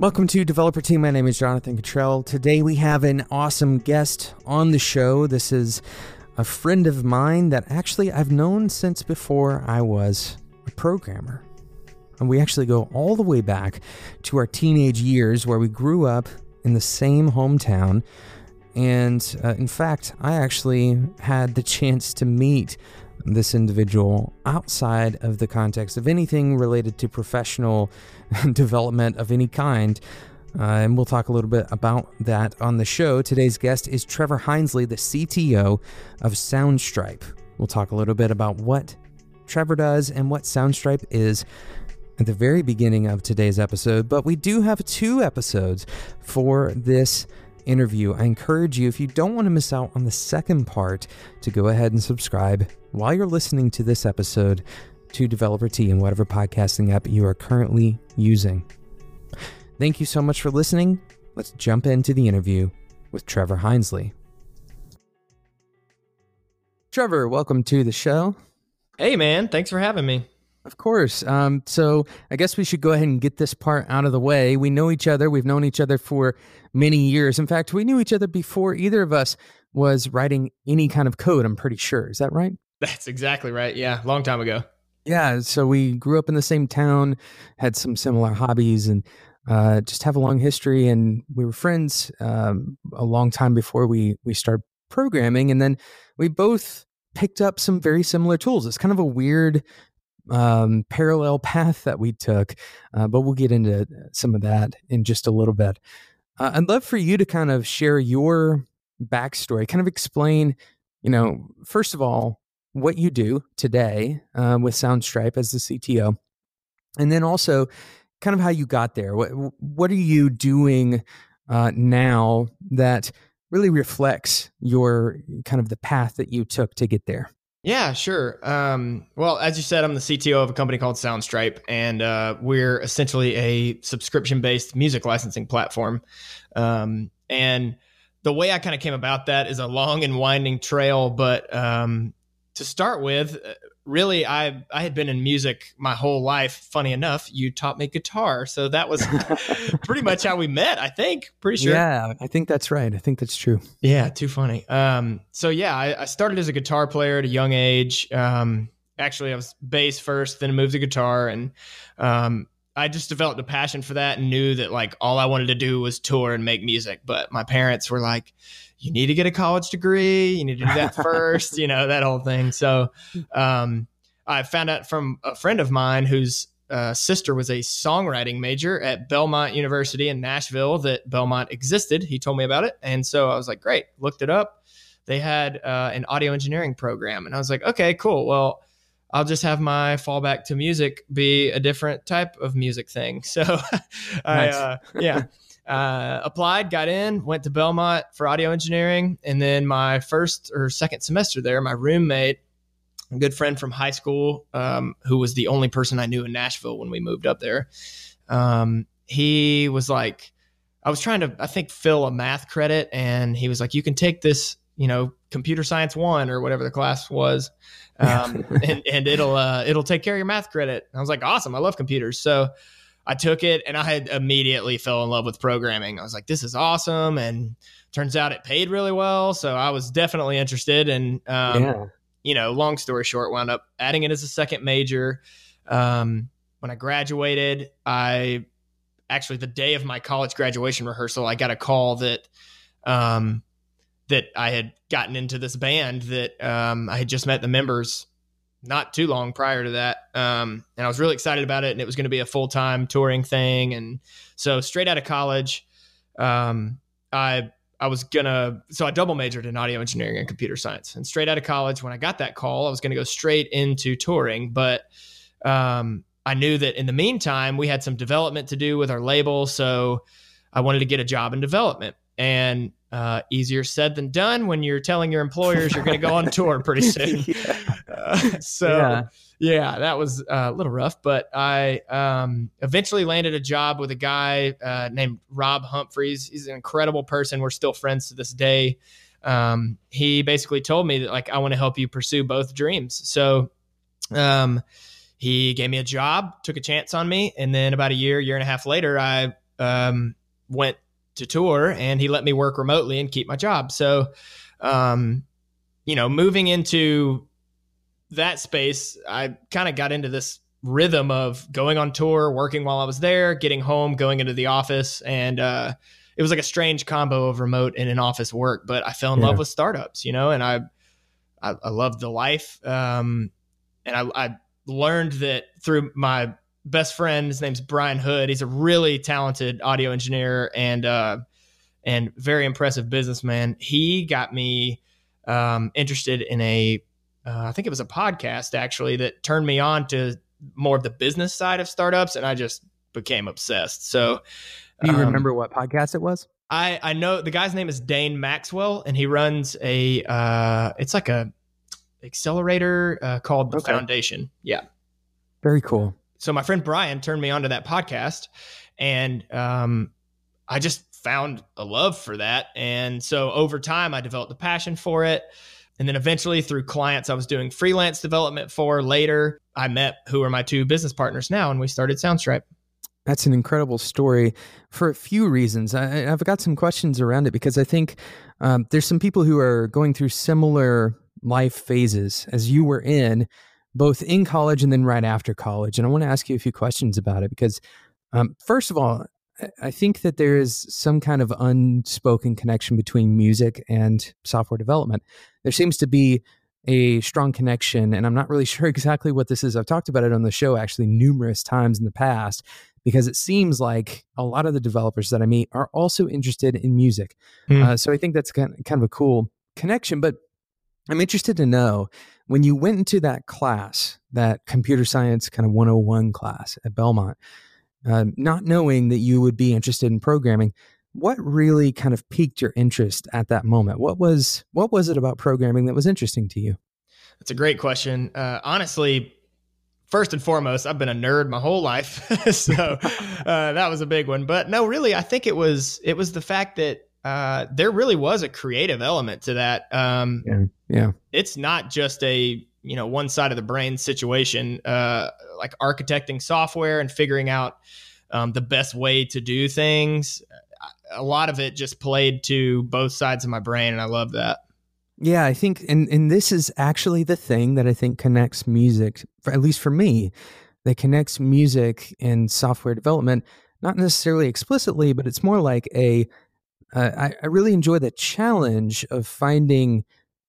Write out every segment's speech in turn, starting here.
Welcome to Developer Tea. My name is Jonathan Cutrell. Today we have an awesome guest on the show. This is a friend of mine that actually I've known since before I was a programmer. And we actually go all the way back to our teenage years where we grew up in the same hometown. And uh, in fact, I actually had the chance to meet this individual outside of the context of anything related to professional development of any kind. Uh, and we'll talk a little bit about that on the show. Today's guest is Trevor Hinesley, the CTO of Soundstripe. We'll talk a little bit about what Trevor does and what Soundstripe is at the very beginning of today's episode. But we do have two episodes for this interview. I encourage you, if you don't want to miss out on the second part, to go ahead and subscribe while you're listening to this episode to Developer Tea in whatever podcasting app you are currently using. Thank you so much for listening. Let's jump into the interview with Trevor Hinesley. Trevor, welcome to the show. Hey, man. Thanks for having me. Of course. Um, so I guess we should go ahead and get this part out of the way. We know each other. We've known each other for many years. In fact, we knew each other before either of us was writing any kind of code. I'm pretty sure. Is that right? That's exactly right. Yeah, long time ago. Yeah. So we grew up in the same town, had some similar hobbies, and uh, just have a long history. And we were friends um, a long time before we we started programming. And then we both picked up some very similar tools. It's kind of a weird um, parallel path that we took, uh, but we'll get into some of that in just a little bit. Uh, I'd love for you to kind of share your backstory, kind of explain, you know, first of all, what you do today uh, with Soundstripe as the CTO, and then also kind of how you got there. What what are you doing uh, now that really reflects your kind of the path that you took to get there? Yeah, sure. Um, well, as you said, I'm the CTO of a company called Soundstripe, and uh, we're essentially a subscription based music licensing platform. Um, and the way I kind of came about that is a long and winding trail, but um, to start with, uh, really, I I had been in music my whole life. Funny enough, you taught me guitar, so that was pretty much how we met. I think, pretty sure. Yeah, I think that's right. I think that's true. Yeah, too funny. Um, so yeah, I, I started as a guitar player at a young age. Um, actually, I was bass first, then moved to guitar, and um, I just developed a passion for that and knew that like all I wanted to do was tour and make music. But my parents were like, you need to get a college degree. You need to do that first, you know, that whole thing. So um, I found out from a friend of mine whose uh, sister was a songwriting major at Belmont University in Nashville that Belmont existed. He told me about it. And so I was like, great, looked it up. They had uh, an audio engineering program. And I was like, okay, cool. Well, I'll just have my fallback to music be a different type of music thing. So I, uh, yeah uh, applied, got in, went to Belmont for audio engineering, and then my first or second semester there, my roommate, a good friend from high school, um, who was the only person I knew in Nashville when we moved up there, um, he was like, I was trying to, I think, fill a math credit, and he was like, "You can take this, you know, computer science one or whatever the class was, um, and, and it'll uh, it'll take care of your math credit." And I was like, "Awesome! I love computers." So I took it and I had immediately fell in love with programming. I was like, this is awesome. And turns out it paid really well. So I was definitely interested. And, um, yeah. you know, long story short, wound up adding it as a second major. Um, when I graduated, I actually, the day of my college graduation rehearsal, I got a call that, um, that I had gotten into this band that um, I had just met the members not too long prior to that. Um, and I was really excited about it. And it was going to be a full time touring thing. And so straight out of college, um, I I was gonna so I double majored in audio engineering and computer science. And straight out of college, when I got that call, I was gonna go straight into touring. But um, I knew that in the meantime, we had some development to do with our label. So I wanted to get a job in development. And uh, easier said than done when you're telling your employers you're going to go on tour pretty soon. yeah. uh, so yeah. yeah. that was uh, a little rough, but I um, eventually landed a job with a guy uh, named Rob Humphreys. He's an incredible person. We're still friends to this day. Um, he basically told me that like I want to help you pursue both dreams. So um, he gave me a job, took a chance on me, and then about a year, year and a half later, I um, went to tour and he let me work remotely and keep my job. So, um, you know, moving into that space, I kind of got into this rhythm of going on tour, working while I was there, getting home, going into the office, and uh, it was like a strange combo of remote and in office work. But I fell in yeah. love with startups, you know, and I I, I loved the life, um, and I, I learned that through my best friend. His name's Brian Hood. He's a really talented audio engineer and uh, and very impressive businessman. He got me um, interested in a, uh, I think it was a podcast actually that turned me on to more of the business side of startups, and I just became obsessed. So, do you um, remember what podcast it was? I I know the guy's name is Dane Maxwell, and he runs a uh, it's like a accelerator uh, called the okay. Foundation. Yeah, very cool. So my friend Brian turned me on to that podcast, and um, I just found a love for that. And so over time, I developed a passion for it. And then eventually, through clients I was doing freelance development for later, I met who are my two business partners now, and we started Soundstripe. That's an incredible story for a few reasons. I, have got some questions around it because I think um, there's some people who are going through similar life phases as you were in, both in college and then right after college. And I want to ask you a few questions about it because, um, first of all, I think that there is some kind of unspoken connection between music and software development. There seems to be a strong connection, and I'm not really sure exactly what this is. I've talked about it on the show actually numerous times in the past because it seems like a lot of the developers that I meet are also interested in music. Mm. Uh, so I think that's kind of a cool connection. But I'm interested to know when you went into that class, that computer science kind of 101 class at Belmont, uh, not knowing that you would be interested in programming, what really kind of piqued your interest at that moment? What was what was it about programming that was interesting to you? That's a great question. Uh, honestly, first and foremost, I've been a nerd my whole life, so uh, that was a big one. But no, really, I think it was it was the fact that uh, there really was a creative element to that. Um, yeah. yeah, it's not just a you know one side of the brain situation, uh, like architecting software and figuring out um, the best way to do things. A lot of it just played to both sides of my brain, and I love that. Yeah, I think, and and this is actually the thing that I think connects music, for, at least for me, that connects music and software development, not necessarily explicitly, but it's more like a. Uh, I, I really enjoy the challenge of finding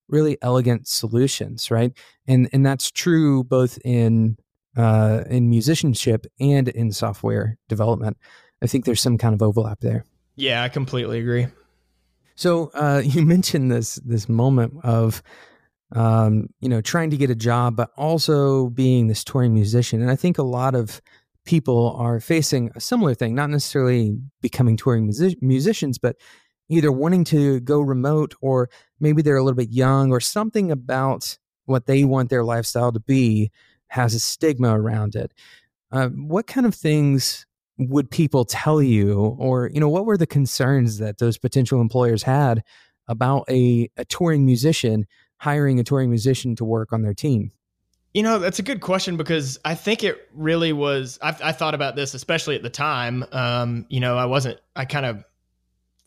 really elegant solutions, right? And and that's true both in uh, in musicianship and in software development. I think there's some kind of overlap there. Yeah, I completely agree. So uh, you mentioned this this moment of um, you know trying to get a job, but also being this touring musician, and I think a lot of people are facing a similar thing, not necessarily becoming touring music- musicians, but either wanting to go remote or maybe they're a little bit young or something about what they want their lifestyle to be has a stigma around it. Uh, what kind of things would people tell you or you know what were the concerns that those potential employers had about a, a touring musician hiring a touring musician to work on their team you know that's a good question because i think it really was i, I thought about this especially at the time um, you know i wasn't i kind of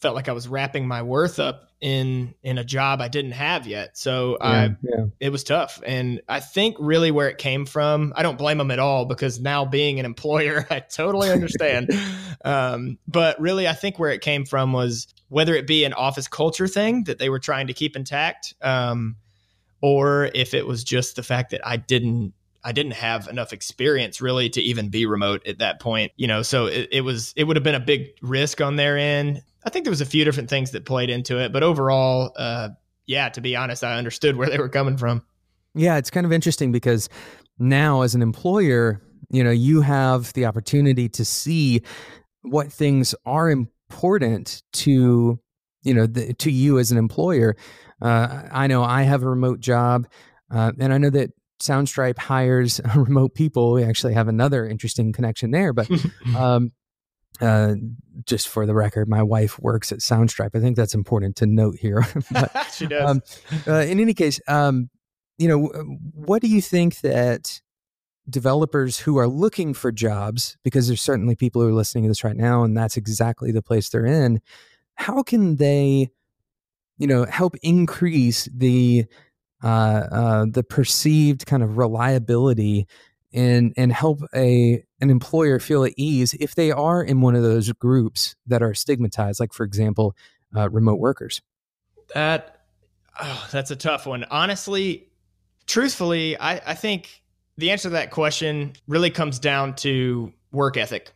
felt like I was wrapping my worth up in in a job I didn't have yet. So yeah, I, yeah. it was tough. And I think really where it came from, I don't blame them at all because now being an employer, I totally understand. um, but really, I think where it came from was whether it be an office culture thing that they were trying to keep intact, um, or if it was just the fact that I didn't I didn't have enough experience really to even be remote at that point, you know. So it, it was it would have been a big risk on their end. I think there was a few different things that played into it, but overall, uh, yeah, to be honest, I understood where they were coming from. Yeah, it's kind of interesting because now as an employer, you know, you have the opportunity to see what things are important to, you know, the, to you as an employer. Uh, I know I have a remote job, uh, and I know that Soundstripe hires remote people. We actually have another interesting connection there, but um, uh, just for the record, my wife works at Soundstripe. I think that's important to note here. but, she does. Um, uh, in any case, um, you know, what do you think that developers who are looking for jobs, because there's certainly people who are listening to this right now, and that's exactly the place they're in, how can they, you know, help increase the uh, uh, the perceived kind of reliability and and help a an employer feel at ease if they are in one of those groups that are stigmatized, like for example, uh, remote workers. That oh, that's a tough one. Honestly, truthfully, I, I think the answer to that question really comes down to work ethic.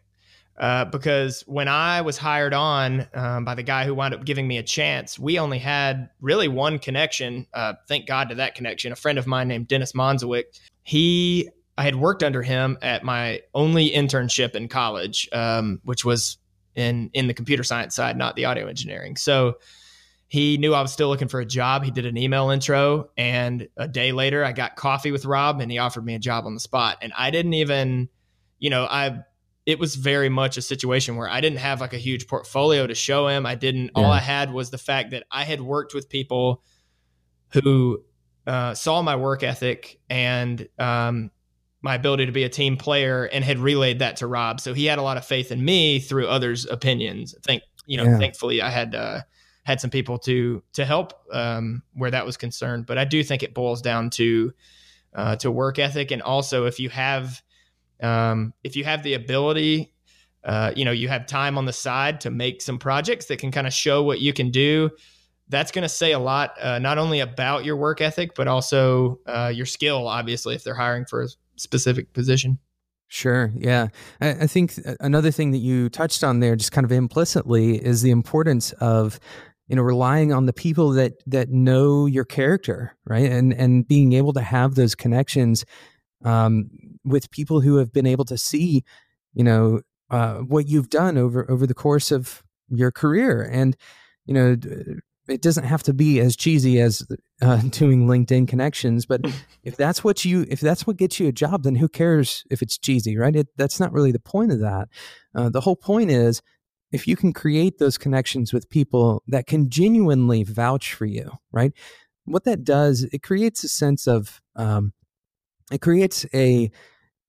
Uh, because when I was hired on um, by the guy who wound up giving me a chance, we only had really one connection. Uh, thank God to that connection. A friend of mine named Dennis Monzowick. He, I had worked under him at my only internship in college, um, which was in in the computer science side, not the audio engineering. So he knew I was still looking for a job. He did an email intro, and a day later, I got coffee with Rob, and he offered me a job on the spot. And I didn't even, you know, I it was very much a situation where I didn't have like a huge portfolio to show him. I didn't. Yeah. All I had was the fact that I had worked with people who uh, saw my work ethic and um, my ability to be a team player, and had relayed that to Rob. So he had a lot of faith in me through others' opinions. I think you know, yeah. thankfully, I had. Uh, had some people to to help um, where that was concerned. But I do think it boils down to uh, to work ethic, and also if you have um, if you have the ability, uh, you know, you have time on the side to make some projects that can kind of show what you can do. That's going to say a lot, uh, not only about your work ethic, but also uh, your skill. Obviously, if they're hiring for a specific position. Sure. Yeah. I, I, think another thing that you touched on there, just kind of implicitly, is the importance of you know relying on the people that that know your character right and and being able to have those connections um, with people who have been able to see you know uh, what you've done over over the course of your career. And you know it doesn't have to be as cheesy as uh, doing linkedin connections but if that's what you if that's what gets you a job then who cares if it's cheesy right? It, that's not really the point of that. Uh, the whole point is if you can create those connections with people that can genuinely vouch for you, right? What that does, it creates a sense of, um, it creates a,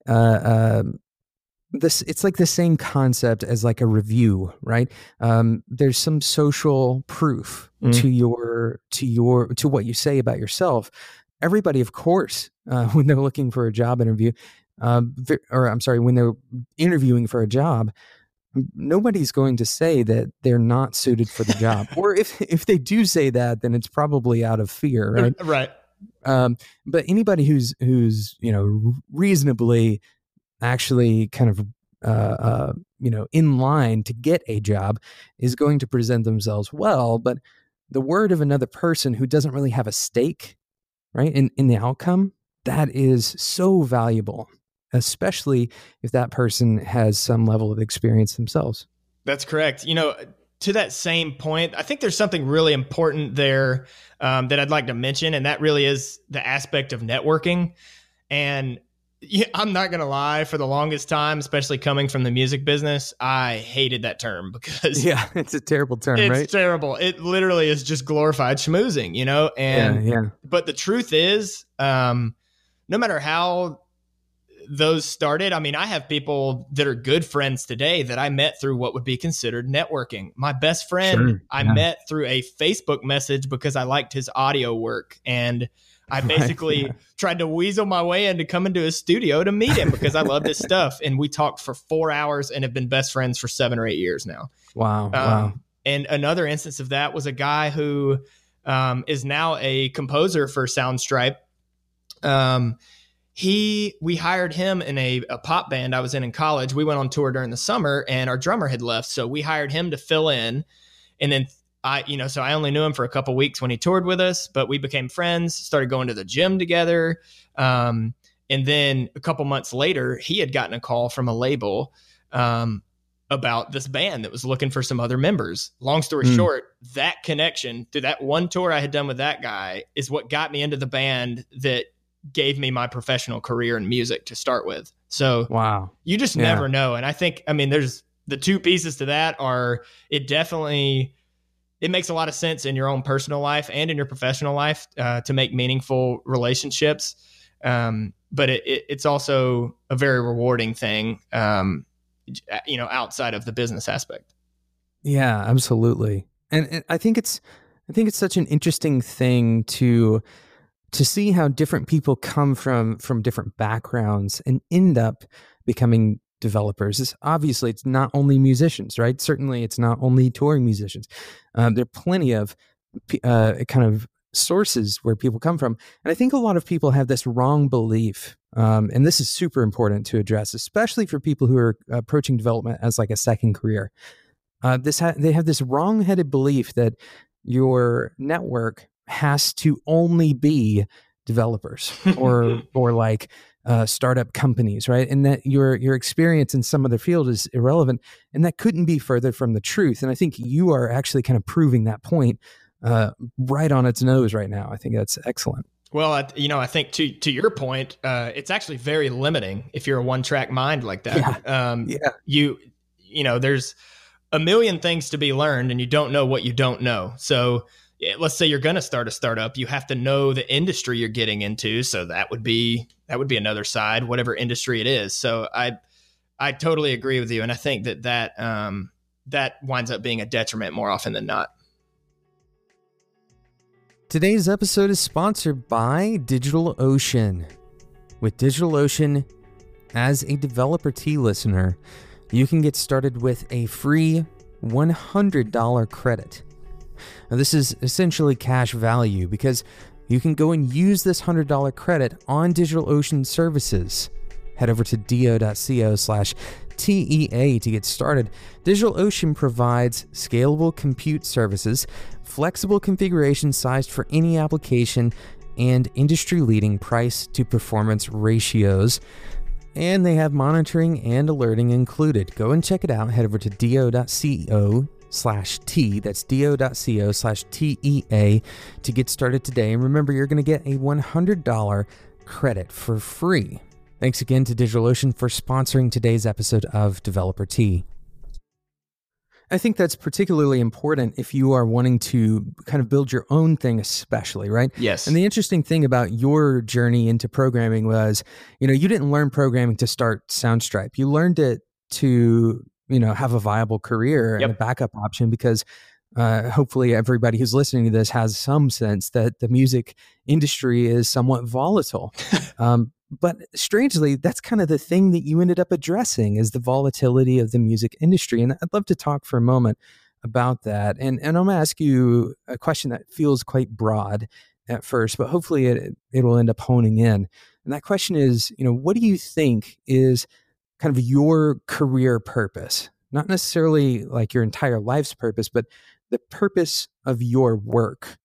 uh, uh, this it's like the same concept as like a review right? Um, there's some social proof mm. to your to your to what you say about yourself. Everybody of course uh, when they're looking for a job interview uh, or i'm sorry when they're interviewing for a job nobody's going to say that they're not suited for the job or if if they do say that then it's probably out of fear right? Right um, but anybody who's who's you know reasonably actually kind of uh, uh, you know in line to get a job is going to present themselves well but the word of another person who doesn't really have a stake right in in the outcome that is so valuable especially if that person has some level of experience themselves. That's correct. You know, to that same point, I think there's something really important there um, that I'd like to mention, and that really is the aspect of networking. And yeah, I'm not gonna lie. For the longest time, especially coming from the music business, I hated that term because yeah, it's a terrible term. It's right? terrible. It literally is just glorified schmoozing, you know. And yeah, yeah. but the truth is, um, no matter how those started. I mean, I have people that are good friends today that I met through what would be considered networking. My best friend sure, I yeah. met through a Facebook message because I liked his audio work and I basically right, yeah. tried to weasel my way into coming to his studio to meet him because I loved his stuff. And we talked for four hours and have been best friends for seven or eight years now. Wow. Um, wow. And another instance of that was a guy who um, is now a composer for Soundstripe. Um, he we hired him in a, a pop band I was in in college. We went on tour during the summer and our drummer had left, so we hired him to fill in. And then I, you know, so I only knew him for a couple weeks when he toured with us, but we became friends, started going to the gym together. Um, and then a couple months later, he had gotten a call from a label um, about this band that was looking for some other members. Long story mm. short, that connection through that one tour I had done with that guy is what got me into the band that gave me my professional career in music to start with. So wow, you just yeah. never know. And I think, I mean, there's the two pieces to that are it definitely it makes a lot of sense in your own personal life and in your professional life uh, to make meaningful relationships. Um, but it, it, it's also a very rewarding thing, um, you know, outside of the business aspect. Yeah, absolutely. And, and I think it's I think it's such an interesting thing to to see how different people come from from different backgrounds and end up becoming developers is obviously it's not only musicians right? Certainly it's not only touring musicians. Um, there are plenty of uh, kind of sources where people come from and i think a lot of people have this wrong belief um, and this is super important to address especially for people who are approaching development as like a second career. Uh, this ha- they have this wrong-headed belief that your network has to only be developers or or like uh, startup companies, right? And that your your experience in some other field is irrelevant, and that couldn't be further from the truth. And I think you are actually kind of proving that point uh, right on its nose right now. I think that's excellent. Well, you know, I think to to your point, uh, it's actually very limiting if you're a one track mind like that. Yeah. Um, yeah. You, you know, there's a million things to be learned, and you don't know what you don't know. So let's say you're going to start a startup you have to know the industry you're getting into so that would be that would be another side whatever industry it is. So i i totally agree with you and i think that that um that winds up being a detriment more often than not. Today's episode is sponsored by digitalocean. With digitalocean as a Developer Tea listener you can get started with a free $100 credit now, this is essentially cash value because you can go and use this $100 credit on DigitalOcean services. Head over to do.co slash TEA to get started. DigitalOcean provides scalable compute services, flexible configuration sized for any application, and industry leading price to performance ratios. And they have monitoring and alerting included. Go and check it out. Head over to do.co slash TEA. That's do.co slash TEA to get started today. And remember, you're going to get a $100 credit for free. Thanks again to DigitalOcean for sponsoring today's episode of Developer Tea. I think that's particularly important if you are wanting to kind of build your own thing, especially, right? Yes. And the interesting thing about your journey into programming was, you know, you didn't learn programming to start Soundstripe. You learned it to you know have a viable career yep. and a backup option because uh, hopefully everybody who's listening to this has some sense that the music industry is somewhat volatile. Um, but strangely that's kind of the thing that you ended up addressing is the volatility of the music industry and i'd love to talk for a moment about that. And and i'm going to ask you a question that feels quite broad at first but hopefully it it will end up honing in. And that question is you know what do you think is kind of your career purpose, not necessarily like your entire life's purpose, but the purpose of your work?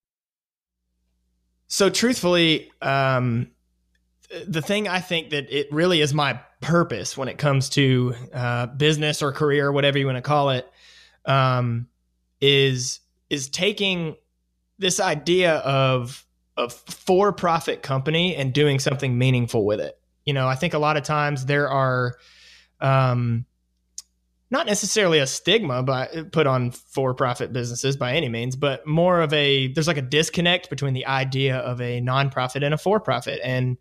So, truthfully, um, the thing I think that it really is my purpose when it comes to uh, business or career, whatever you want to call it, um, is is taking this idea of a for profit company and doing something meaningful with it. You know, I think a lot of times there are um, not necessarily a stigma but put on for-profit businesses by any means but more of a there's like a disconnect between the idea of a nonprofit and a for-profit. And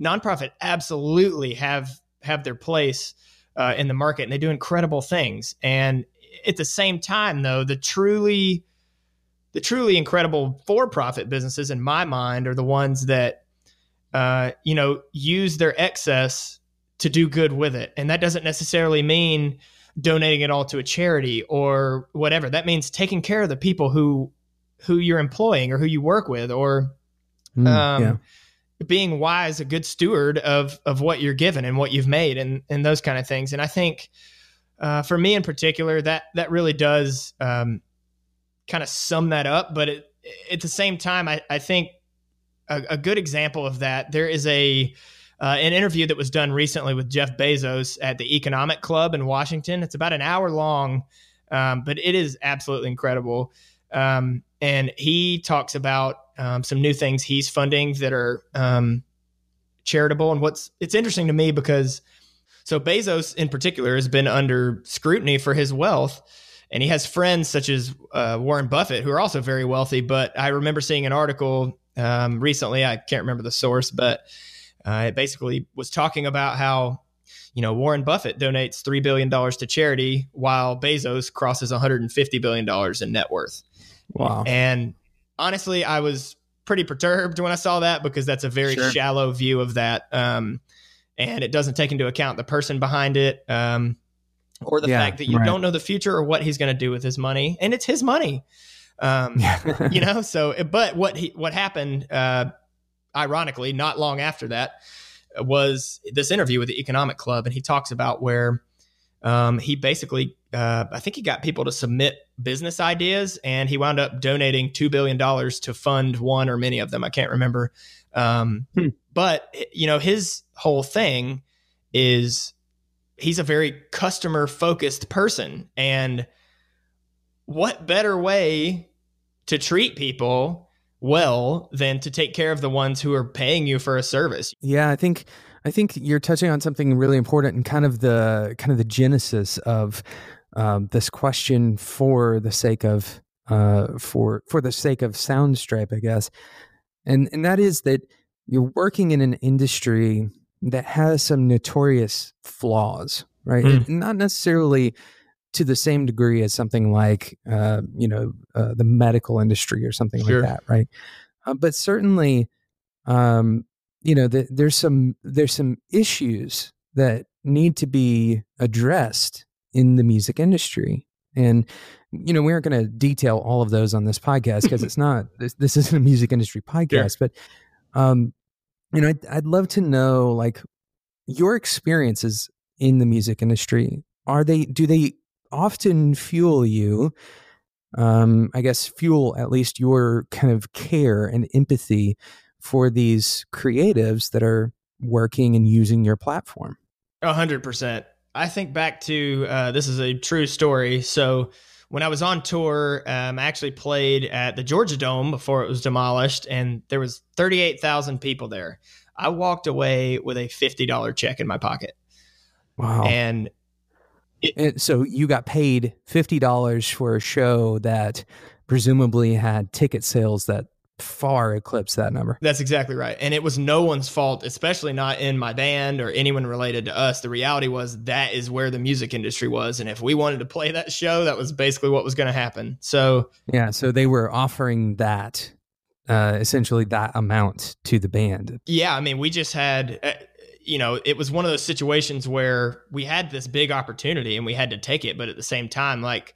nonprofit absolutely have have their place uh, in the market and they do incredible things. And at the same time though the truly the truly incredible for-profit businesses in my mind are the ones that uh, you know use their excess to do good with it. And that doesn't necessarily mean donating it all to a charity or whatever. That means taking care of the people who who you're employing or who you work with or mm, um, yeah. being wise, a good steward of of what you're given and what you've made and and those kind of things. And I think uh, for me in particular, that that really does um, kind of sum that up. But it, at the same time, I, I think a, a good example of that there is a uh, an interview that was done recently with Jeff Bezos at the Economic Club in Washington. It's about an hour long, um, but it is absolutely incredible. Um, and he talks about um, some new things he's funding that are um, charitable. And what's it's interesting to me because so Bezos in particular has been under scrutiny for his wealth. And he has friends such as uh, Warren Buffett, who are also very wealthy. But I remember seeing an article um, recently. I can't remember the source, but Uh, it basically was talking about how you know Warren Buffett donates three billion dollars to charity while Bezos crosses 150 billion dollars in net worth. Wow. And honestly, I was pretty perturbed when I saw that because that's a very Sure. shallow view of that. Um, and it doesn't take into account the person behind it um, or the Yeah, fact that you right. don't know the future or what he's going to do with his money. And it's his money. Um, you know, so, but what he, what happened, uh, ironically, not long after that was this interview with the Economic Club. And he talks about where um, he basically, uh, I think he got people to submit business ideas, and he wound up donating two billion dollars to fund one or many of them. I can't remember, um, Hmm. but you know, his whole thing is he's a very customer focused person, and what better way to treat people well than to take care of the ones who are paying you for a service? Yeah, I think I think you're touching on something really important and kind of the kind of the genesis of um, this question for the sake of uh, for for the sake of Soundstripe, I guess, and and that is that you're working in an industry that has some notorious flaws, right? Mm. Not necessarily to the same degree as something like uh, you know uh, the medical industry or something Sure. like that, right? Uh, but certainly, um, you know, the, there's some there's some issues that need to be addressed in the music industry, and you know, we aren't going to detail all of those on this podcast because it's not this, this isn't a music industry podcast, but um, you know, I'd, I'd love to know like your experiences in the music industry. Are they do they often fuel you? Um, I guess fuel at least your kind of care and empathy for these creatives that are working and using your platform. A hundred percent. I think back to uh, this is a true story. So when I was on tour, um, I actually played at the Georgia Dome before it was demolished, and there was thirty eight thousand people there. I walked away with a fifty dollar check in my pocket, Wow. and And so you got paid fifty dollars for a show that presumably had ticket sales that far eclipsed that number. That's exactly right. And it was no one's fault, especially not in my band or anyone related to us. The reality was that is where the music industry was. And if we wanted to play that show, that was basically what was going to happen. So, Yeah, so they were offering that uh, essentially that amount to the band. yeah, I mean, we just had, uh, you know, it was one of those situations where we had this big opportunity and we had to take it. But at the same time, like,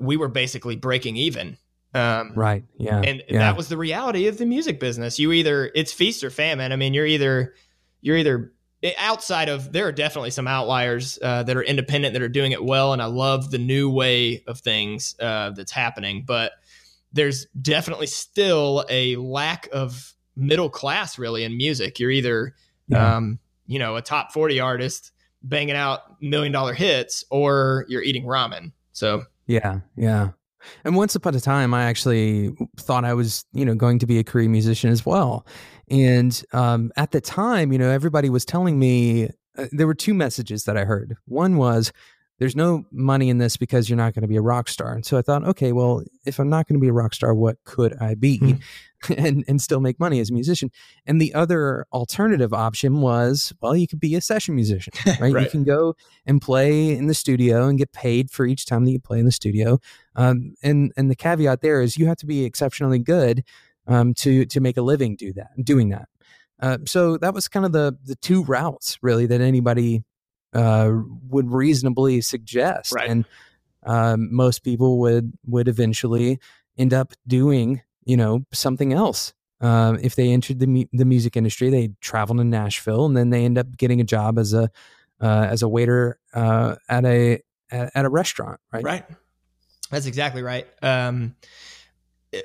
we were basically breaking even. Um, Right. Yeah. and yeah. that was the reality of the music business you either it's feast or famine i mean you're either you're either eh, outside of there are definitely some outliers uh, that are independent that are doing it well and i love the new way of things uh, that's happening but there's definitely still a lack of middle class really in music you're either Yeah. um, you know a top 40 artist banging out million dollar hits or you're eating ramen so Yeah, yeah. And once upon a time, I actually thought I was, you know, going to be a career musician as well. And um, at the time, you know, everybody was telling me uh, there were two messages that I heard. One was, "There's no money in this because you're not going to be a rock star." And so I thought, okay, well, if I'm not going to be a rock star, what could I be, Hmm. and and still make money as a musician? And the other alternative option was, well, you could be a session musician, right? You can go and play in the studio and get paid for each time that you play in the studio. Um, and and the caveat there is you have to be exceptionally good um, to to make a living do that doing that. Uh, so that was kind of the the two routes really that anybody uh, would reasonably suggest, Right. and um, most people would would eventually end up doing you know something else. Um, if they entered the mu- the music industry, they travel to Nashville and then they end up getting a job as a uh, as a waiter uh, at a at, a restaurant, right? Right. That's exactly right. Um,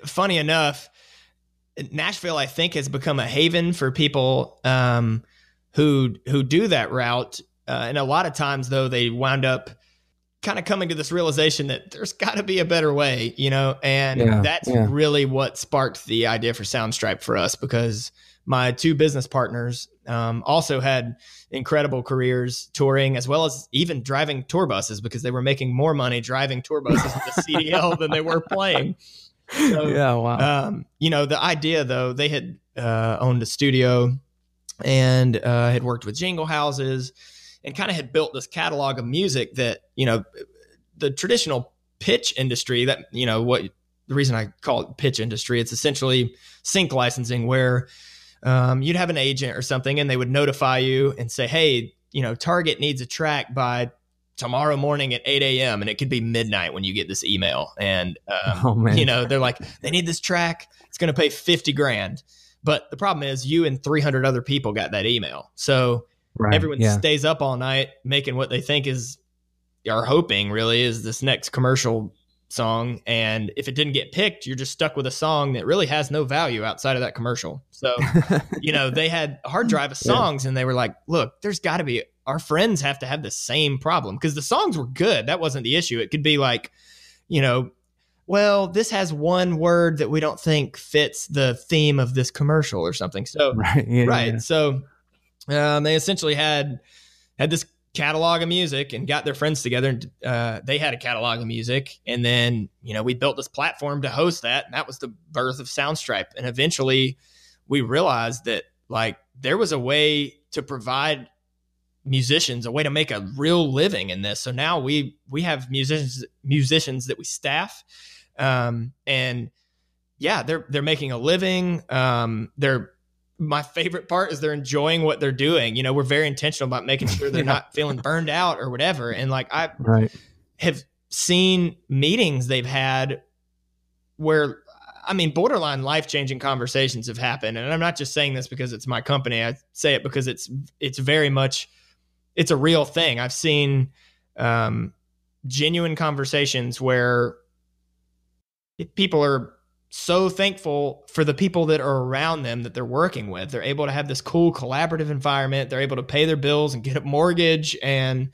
funny enough, Nashville, I think, has become a haven for people um, who who do that route. Uh, and a lot of times, though, they wind up kind of coming to this realization that there's got to be a better way, you know. And Yeah, that's yeah. really what sparked the idea for Soundstripe for us because my two business partners um, also had incredible careers touring as well as even driving tour buses because they were making more money driving tour buses with the CDL than they were playing. So, yeah, wow. um, you know, the idea though, they had uh, owned a studio and uh, had worked with jingle houses and kind of had built this catalog of music that you know the traditional pitch industry that you know what the reason I call it pitch industry it's essentially sync licensing where um, you'd have an agent or something and they would notify you and say hey you know Target needs a track by tomorrow morning at 8 a.m. and it could be midnight when you get this email. And um, oh, you know they're like they need this track. It's going to pay 50 grand. But the problem is you and 300 other people got that email. So right, everyone yeah. stays up all night making what they think is are hoping really is this next commercial song and if it didn't get picked you're just stuck with a song that really has no value outside of that commercial so you know they had hard drive of songs yeah. and they were like look there's got to be our friends have to have the same problem because the songs were good. That wasn't the issue. It could be like, you know, well, this has one word that we don't think fits the theme of this commercial or something. So right, yeah, right. Yeah. So um, they essentially had had this catalog of music and got their friends together and uh, they had a catalog of music and then you know we built this platform to host that and that was the birth of soundstripe and eventually we realized that like there was a way to provide musicians a way to make a real living in this. So now we we have musicians musicians that we staff, um, and yeah, they're they're making a living. Um, they're my favorite part is they're enjoying what they're doing. You know, we're very intentional about making sure they're yeah. not feeling burned out or whatever. And like I right. have seen meetings they've had where I mean, borderline life changing conversations have happened, and I'm not just saying this because it's my company. I say it because it's it's very much it's a real thing. I've seen um, genuine conversations where people are so thankful for the people that are around them that they're working with. They're able to have this cool collaborative environment. They're able to pay their bills and get a mortgage. And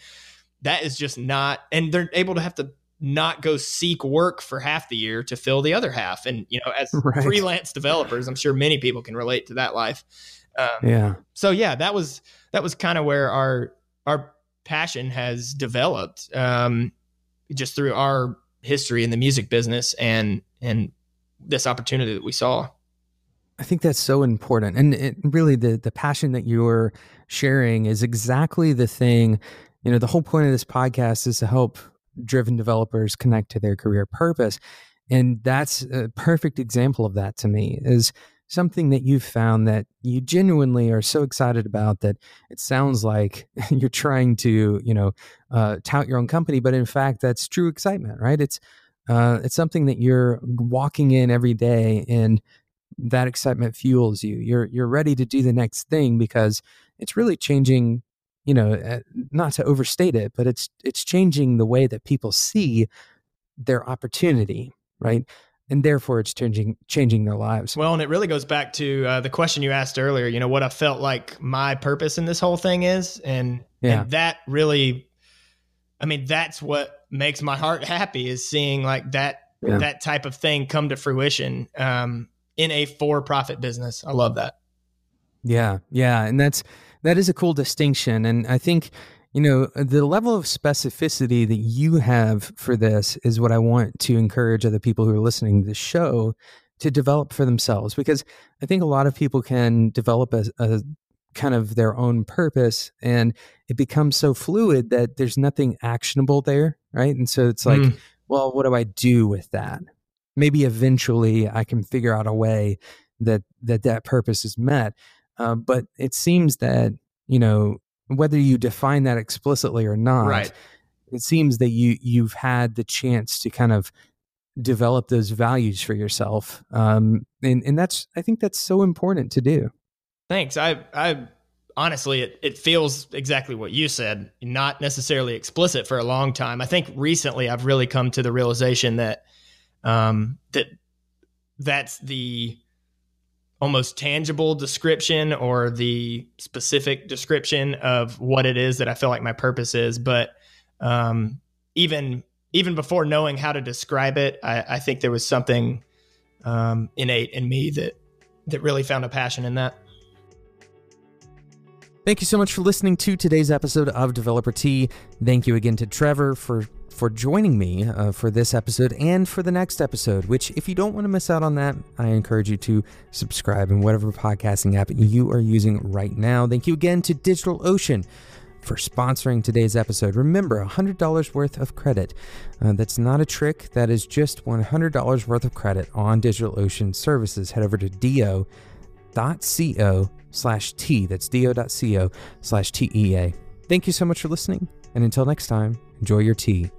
that is just not, and they're able to have to not go seek work for half the year to fill the other half. And, you know, as right. freelance developers, I'm sure many people can relate to that life. Um, yeah. So yeah, that was, that was kind of where our, our passion has developed um, just through our history in the music business and and this opportunity that we saw. I think that's so important, and it, really the the passion that you're sharing is exactly the thing. You know, the whole point of this podcast is to help driven developers connect to their career purpose, and that's a perfect example of that to me. Is something that you've found that you genuinely are so excited about that it sounds like you're trying to you know uh, tout your own company but in fact that's true excitement right it's uh, it's something that you're walking in every day and that excitement fuels you you're you're ready to do the next thing because it's really changing you know uh, not to overstate it but it's it's changing the way that people see their opportunity right and therefore it's changing changing their lives. Well, and it really goes back to uh, the question you asked earlier. You know what I felt like my purpose in this whole thing is, and yeah. and that really, I mean, that's what makes my heart happy is seeing like that yeah. that type of thing come to fruition um, in a for profit business. I love that. Yeah, yeah, and that's that is a cool distinction, and I think you know, the level of specificity that you have for this is what I want to encourage other people who are listening to the show to develop for themselves because I think a lot of people can develop a, a kind of their own purpose and it becomes so fluid that there's nothing actionable there, right? And so it's like, mm. well, what do I do with that? Maybe eventually I can figure out a way that that that purpose is met. Uh, but it seems that you know whether you define that explicitly or not right. it seems that you you've had the chance to kind of develop those values for yourself um, and and that's i think that's so important to do thanks i i honestly it, it feels exactly what you said not necessarily explicit for a long time i think recently i've really come to the realization that um that that's the almost tangible description or the specific description of what it is that I feel like my purpose is. But um, even even before knowing how to describe it, I, I think there was something um, innate in me that that really found a passion in that. Thank you so much for listening to today's episode of Developer Tea. Thank you again to Trevor for for joining me uh, for this episode and for the next episode. Which, if you don't want to miss out on that, I encourage you to subscribe in whatever podcasting app you are using right now. Thank you again to DigitalOcean for sponsoring today's episode. Remember, $100 worth of credit. Uh, that's not a trick, that is just $100 worth of credit on DigitalOcean services. Head over to do.co slash T. That's do.co slash TEA. Thank you so much for listening, and until next time, enjoy your tea